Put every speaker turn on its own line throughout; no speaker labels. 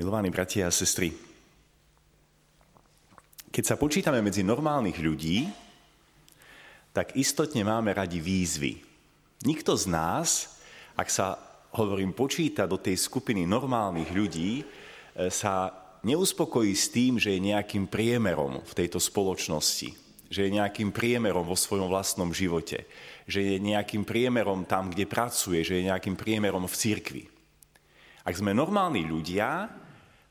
Milovaní bratia a sestry, keď sa počítame medzi normálnych ľudí, tak istotne máme radi výzvy. Nikto z nás, ak sa, hovorím, počíta do tej skupiny normálnych ľudí, e, sa neuspokojí s tým, že je nejakým priemerom v tejto spoločnosti, že je nejakým priemerom vo svojom vlastnom živote, že je nejakým priemerom tam, kde pracuje, že je nejakým priemerom v cirkvi. Ak sme normálni ľudia,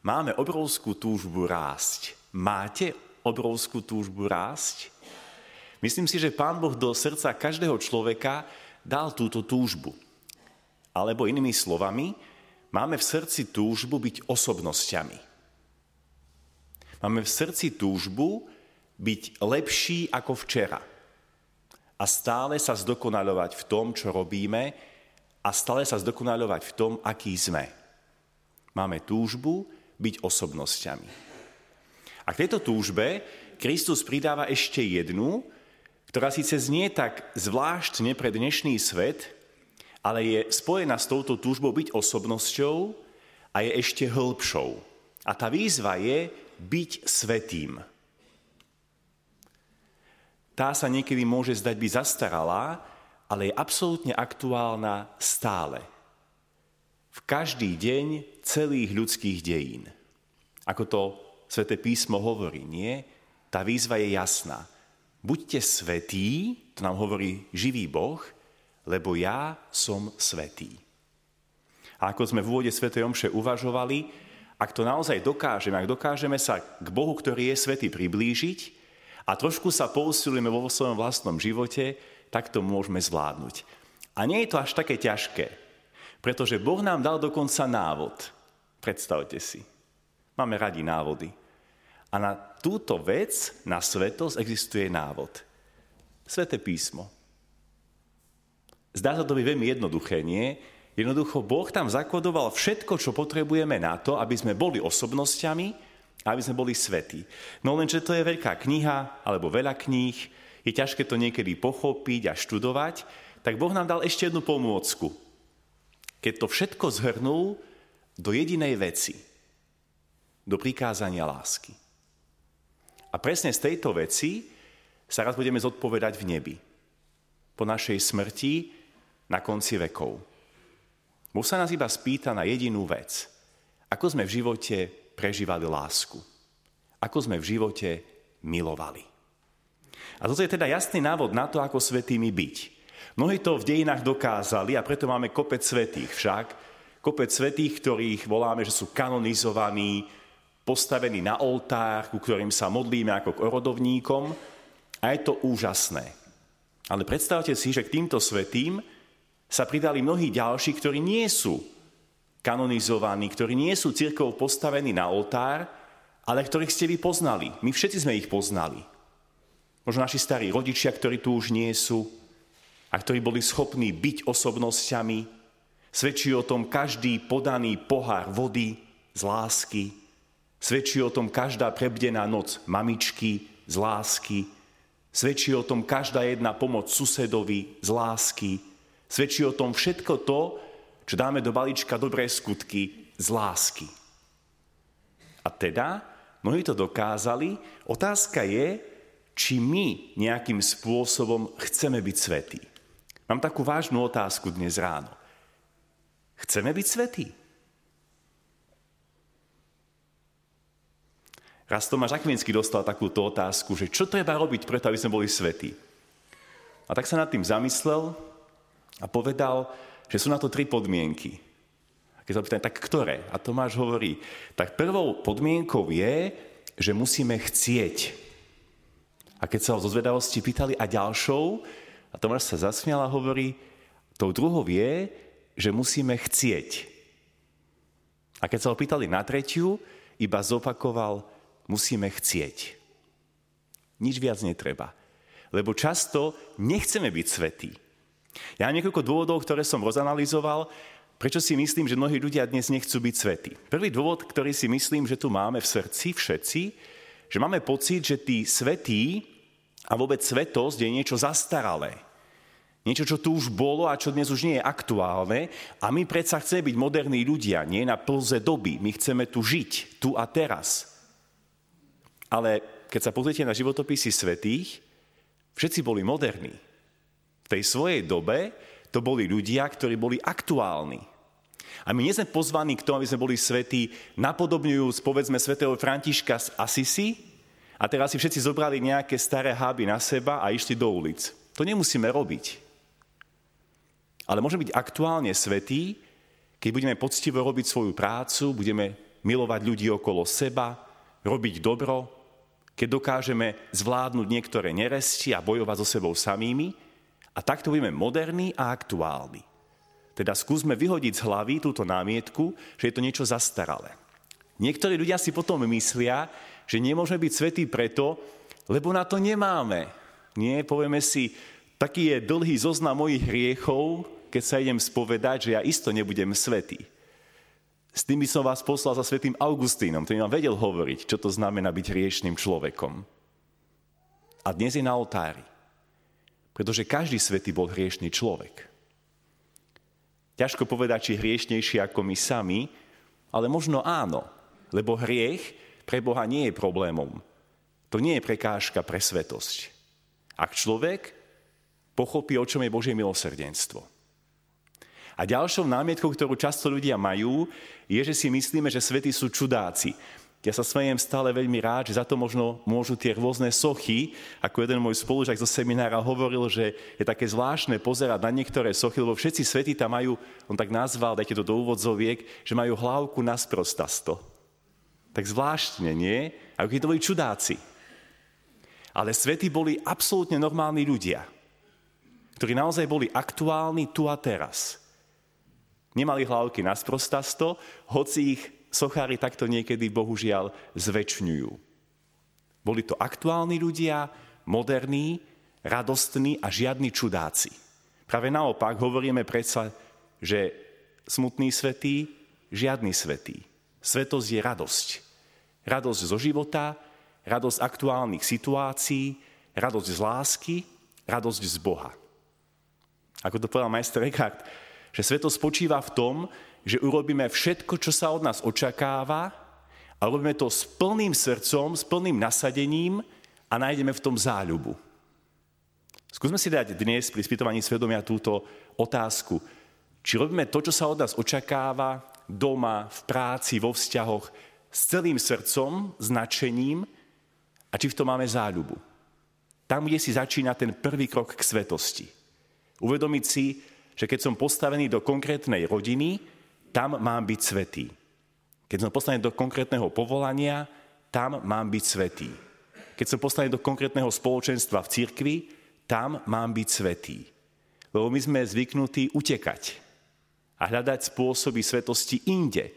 máme obrovskú túžbu rásť. Máte obrovskú túžbu rásť? Myslím si, že Pán Boh do srdca každého človeka dal túto túžbu. Alebo inými slovami, máme v srdci túžbu byť osobnosťami. Máme v srdci túžbu byť lepší ako včera. A stále sa zdokonalovať v tom, čo robíme a stále sa zdokonalovať v tom, aký sme. Máme túžbu byť osobnosťami. A k tejto túžbe Kristus pridáva ešte jednu, ktorá síce znie tak zvláštne pre dnešný svet, ale je spojená s touto túžbou byť osobnosťou a je ešte hĺbšou. A tá výzva je byť svetým. Tá sa niekedy môže zdať byť zastaralá, ale je absolútne aktuálna stále. V každý deň celých ľudských dejín. Ako to Svete písmo hovorí, nie? Tá výzva je jasná. Buďte svetí, to nám hovorí živý Boh, lebo ja som svetý. A ako sme v úvode Sv. Omše uvažovali, ak to naozaj dokážeme, ak dokážeme sa k Bohu, ktorý je svetý, priblížiť a trošku sa pousilujeme vo svojom vlastnom živote, tak to môžeme zvládnuť. A nie je to až také ťažké, pretože Boh nám dal dokonca návod. Predstavte si. Máme radi návody. A na túto vec, na svetosť, existuje návod. Sveté písmo. Zdá sa to byť veľmi jednoduché, nie? Jednoducho Boh tam zakodoval všetko, čo potrebujeme na to, aby sme boli osobnosťami aby sme boli svetí. No lenže to je veľká kniha, alebo veľa kníh, je ťažké to niekedy pochopiť a študovať, tak Boh nám dal ešte jednu pomôcku. Keď to všetko zhrnul do jedinej veci – do prikázania lásky. A presne z tejto veci sa raz budeme zodpovedať v nebi. Po našej smrti na konci vekov. Boh sa nás iba spýta na jedinú vec. Ako sme v živote prežívali lásku. Ako sme v živote milovali. A toto je teda jasný návod na to, ako svetými byť. Mnohí to v dejinách dokázali a preto máme kopec svetých však. Kopec svetých, ktorých voláme, že sú kanonizovaní, postavení na oltár, ku ktorým sa modlíme ako k orodovníkom a je to úžasné. Ale predstavte si, že k týmto svetým sa pridali mnohí ďalší, ktorí nie sú kanonizovaní, ktorí nie sú církov postavení na oltár, ale ktorých ste vy poznali. My všetci sme ich poznali. Možno naši starí rodičia, ktorí tu už nie sú a ktorí boli schopní byť osobnosťami. Svedčí o tom každý podaný pohár vody z lásky, Svedčí o tom každá prebdená noc mamičky z lásky. Svedčí o tom každá jedna pomoc susedovi z lásky. Svedčí o tom všetko to, čo dáme do balíčka dobré skutky z lásky. A teda, mnohí to dokázali, otázka je, či my nejakým spôsobom chceme byť svetí. Mám takú vážnu otázku dnes ráno. Chceme byť svetí? Raz Tomáš Akvinský dostal takúto otázku, že čo treba robiť preto, aby sme boli svetí. A tak sa nad tým zamyslel a povedal, že sú na to tri podmienky. A keď sa opýtam, tak ktoré? A Tomáš hovorí, tak prvou podmienkou je, že musíme chcieť. A keď sa ho zo zvedavosti pýtali a ďalšou, a Tomáš sa zasmial a hovorí, tou druhou je, že musíme chcieť. A keď sa ho pýtali na tretiu, iba zopakoval, musíme chcieť. Nič viac netreba. Lebo často nechceme byť svetí. Ja mám niekoľko dôvodov, ktoré som rozanalizoval, prečo si myslím, že mnohí ľudia dnes nechcú byť svetí. Prvý dôvod, ktorý si myslím, že tu máme v srdci všetci, že máme pocit, že tí svetí a vôbec svetosť je niečo zastaralé. Niečo, čo tu už bolo a čo dnes už nie je aktuálne. A my predsa chceme byť moderní ľudia, nie na plze doby. My chceme tu žiť, tu a teraz. Ale keď sa pozriete na životopisy svetých, všetci boli moderní. V tej svojej dobe to boli ľudia, ktorí boli aktuálni. A my nie sme pozvaní k tomu, aby sme boli svetí, napodobňujúc, povedzme, svetého Františka z Asisi a teraz si všetci zobrali nejaké staré háby na seba a išli do ulic. To nemusíme robiť. Ale môžeme byť aktuálne svetí, keď budeme poctivo robiť svoju prácu, budeme milovať ľudí okolo seba, robiť dobro, keď dokážeme zvládnuť niektoré neresti a bojovať so sebou samými a takto budeme moderní a aktuálni. Teda skúsme vyhodiť z hlavy túto námietku, že je to niečo zastaralé. Niektorí ľudia si potom myslia, že nemôžeme byť svetí preto, lebo na to nemáme. Nie, povieme si, taký je dlhý zoznam mojich hriechov, keď sa idem spovedať, že ja isto nebudem svetý. S tým by som vás poslal za svetým Augustínom, ktorý vám vedel hovoriť, čo to znamená byť hriešným človekom. A dnes je na oltári. Pretože každý svetý bol hriešný človek. Ťažko povedať, či hriešnejší ako my sami, ale možno áno, lebo hriech pre Boha nie je problémom. To nie je prekážka pre svetosť. Ak človek pochopí, o čom je Božie milosrdenstvo. A ďalšou námietkou, ktorú často ľudia majú, je, že si myslíme, že svety sú čudáci. Ja sa smejem stále veľmi rád, že za to možno môžu tie rôzne sochy, ako jeden môj spolužak zo seminára hovoril, že je také zvláštne pozerať na niektoré sochy, lebo všetci svety tam majú, on tak nazval, dajte to do úvodzoviek, že majú hlavku na sprostasto. Tak zvláštne, nie? Ako keď to boli čudáci. Ale svety boli absolútne normálni ľudia, ktorí naozaj boli aktuálni tu a teraz. Nemali hlavky na sprostasto, hoci ich sochári takto niekedy bohužiaľ zväčšňujú. Boli to aktuálni ľudia, moderní, radostní a žiadni čudáci. Práve naopak hovoríme predsa, že smutný svetý, žiadny svetý. Svetosť je radosť. Radosť zo života, radosť aktuálnych situácií, radosť z lásky, radosť z Boha. Ako to povedal majster Eckhart, že svetosť spočíva v tom, že urobíme všetko, čo sa od nás očakáva a robíme to s plným srdcom, s plným nasadením a nájdeme v tom záľubu. Skúsme si dať dnes pri spýtovaní svedomia túto otázku. Či robíme to, čo sa od nás očakáva doma, v práci, vo vzťahoch s celým srdcom, s nadšením a či v tom máme záľubu. Tam, kde si začína ten prvý krok k svetosti. Uvedomiť si, že keď som postavený do konkrétnej rodiny, tam mám byť svetý. Keď som poslaný do konkrétneho povolania, tam mám byť svetý. Keď som poslaný do konkrétneho spoločenstva v cirkvi, tam mám byť svetý. Lebo my sme zvyknutí utekať a hľadať spôsoby svetosti inde.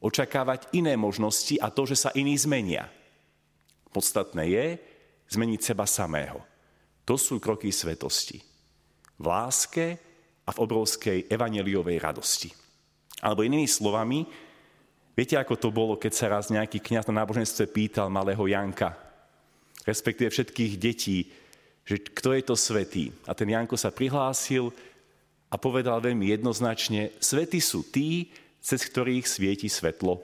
Očakávať iné možnosti a to, že sa iní zmenia. Podstatné je zmeniť seba samého. To sú kroky svetosti. V láske a v obrovskej evaneliovej radosti. Alebo inými slovami, viete, ako to bolo, keď sa raz nejaký kniaz na náboženstve pýtal malého Janka, respektíve všetkých detí, že kto je to svetý. A ten Janko sa prihlásil a povedal veľmi jednoznačne, svety sú tí, cez ktorých svieti svetlo.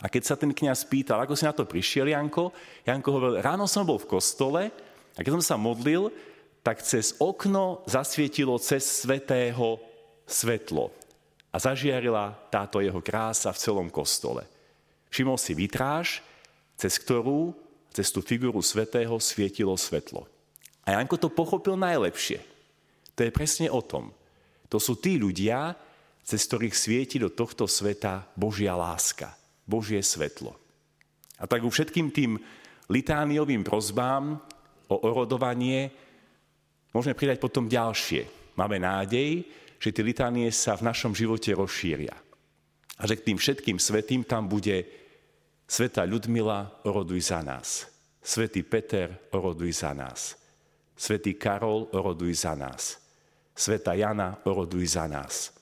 A keď sa ten kniaz pýtal, ako si na to prišiel, Janko, Janko hovoril, ráno som bol v kostole a keď som sa modlil, tak cez okno zasvietilo cez svetého svetlo a zažiarila táto jeho krása v celom kostole. Všimol si vitráž, cez ktorú, cez tú figuru svetého svietilo svetlo. A Janko to pochopil najlepšie. To je presne o tom. To sú tí ľudia, cez ktorých svieti do tohto sveta Božia láska, Božie svetlo. A tak u všetkým tým litániovým prozbám o orodovanie môžeme pridať potom ďalšie. Máme nádej, že tie litánie sa v našom živote rozšíria. A že k tým všetkým svetým tam bude Sveta Ľudmila, oroduj za nás. Svetý Peter, oroduj za nás. Svetý Karol, oroduj za nás. Sveta Jana, oroduj za nás.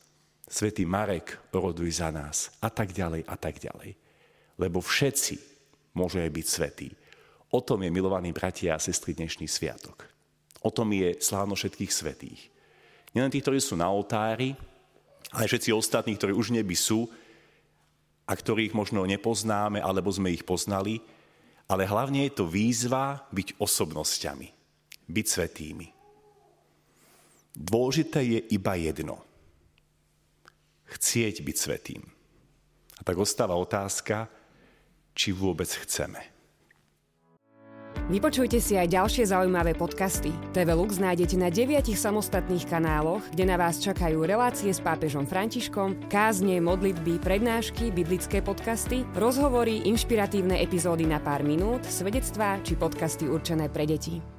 Svetý Marek, oroduj za nás. A tak ďalej, a tak ďalej. Lebo všetci môžeme byť svetí. O tom je, milovaní bratia a sestry, dnešný sviatok. O tom je slávno všetkých svetých. Nielen tí, ktorí sú na oltári, ale všetci ostatní, ktorí už neby sú a ktorých možno nepoznáme, alebo sme ich poznali, ale hlavne je to výzva byť osobnosťami, byť svetými. Dôležité je iba jedno. Chcieť byť svetým. A tak ostáva otázka, či vôbec chceme.
Vypočujte si aj ďalšie zaujímavé podcasty. TV Lux nájdete na deviatich samostatných kanáloch, kde na vás čakajú relácie s pápežom Františkom, kázne, modlitby, prednášky, biblické podcasty, rozhovory, inšpiratívne epizódy na pár minút, svedectvá či podcasty určené pre deti.